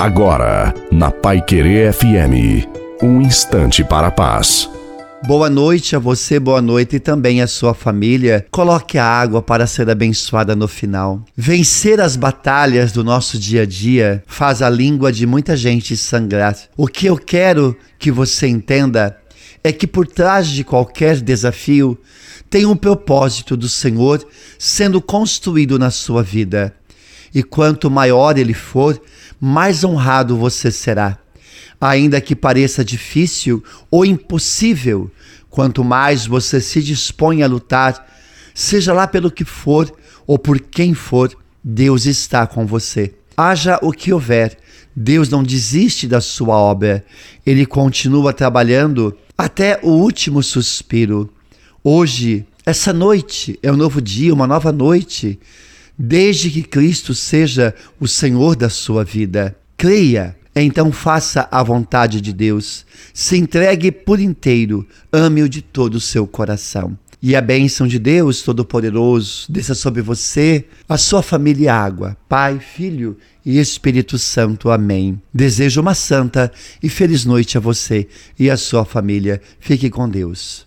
Agora, na Pai Querer FM, um instante para a paz. Boa noite a você, boa noite e também a sua família. Coloque a água para ser abençoada no final. Vencer as batalhas do nosso dia a dia faz a língua de muita gente sangrar. O que eu quero que você entenda é que por trás de qualquer desafio tem um propósito do Senhor sendo construído na sua vida. E quanto maior ele for, mais honrado você será. Ainda que pareça difícil ou impossível, quanto mais você se dispõe a lutar, seja lá pelo que for ou por quem for, Deus está com você. Haja o que houver, Deus não desiste da sua obra, ele continua trabalhando até o último suspiro. Hoje, essa noite é um novo dia, uma nova noite desde que Cristo seja o Senhor da sua vida. Creia, então faça a vontade de Deus. Se entregue por inteiro, ame-o de todo o seu coração. E a bênção de Deus Todo-Poderoso desça sobre você, a sua família e água, Pai, Filho e Espírito Santo. Amém. Desejo uma santa e feliz noite a você e a sua família. Fique com Deus.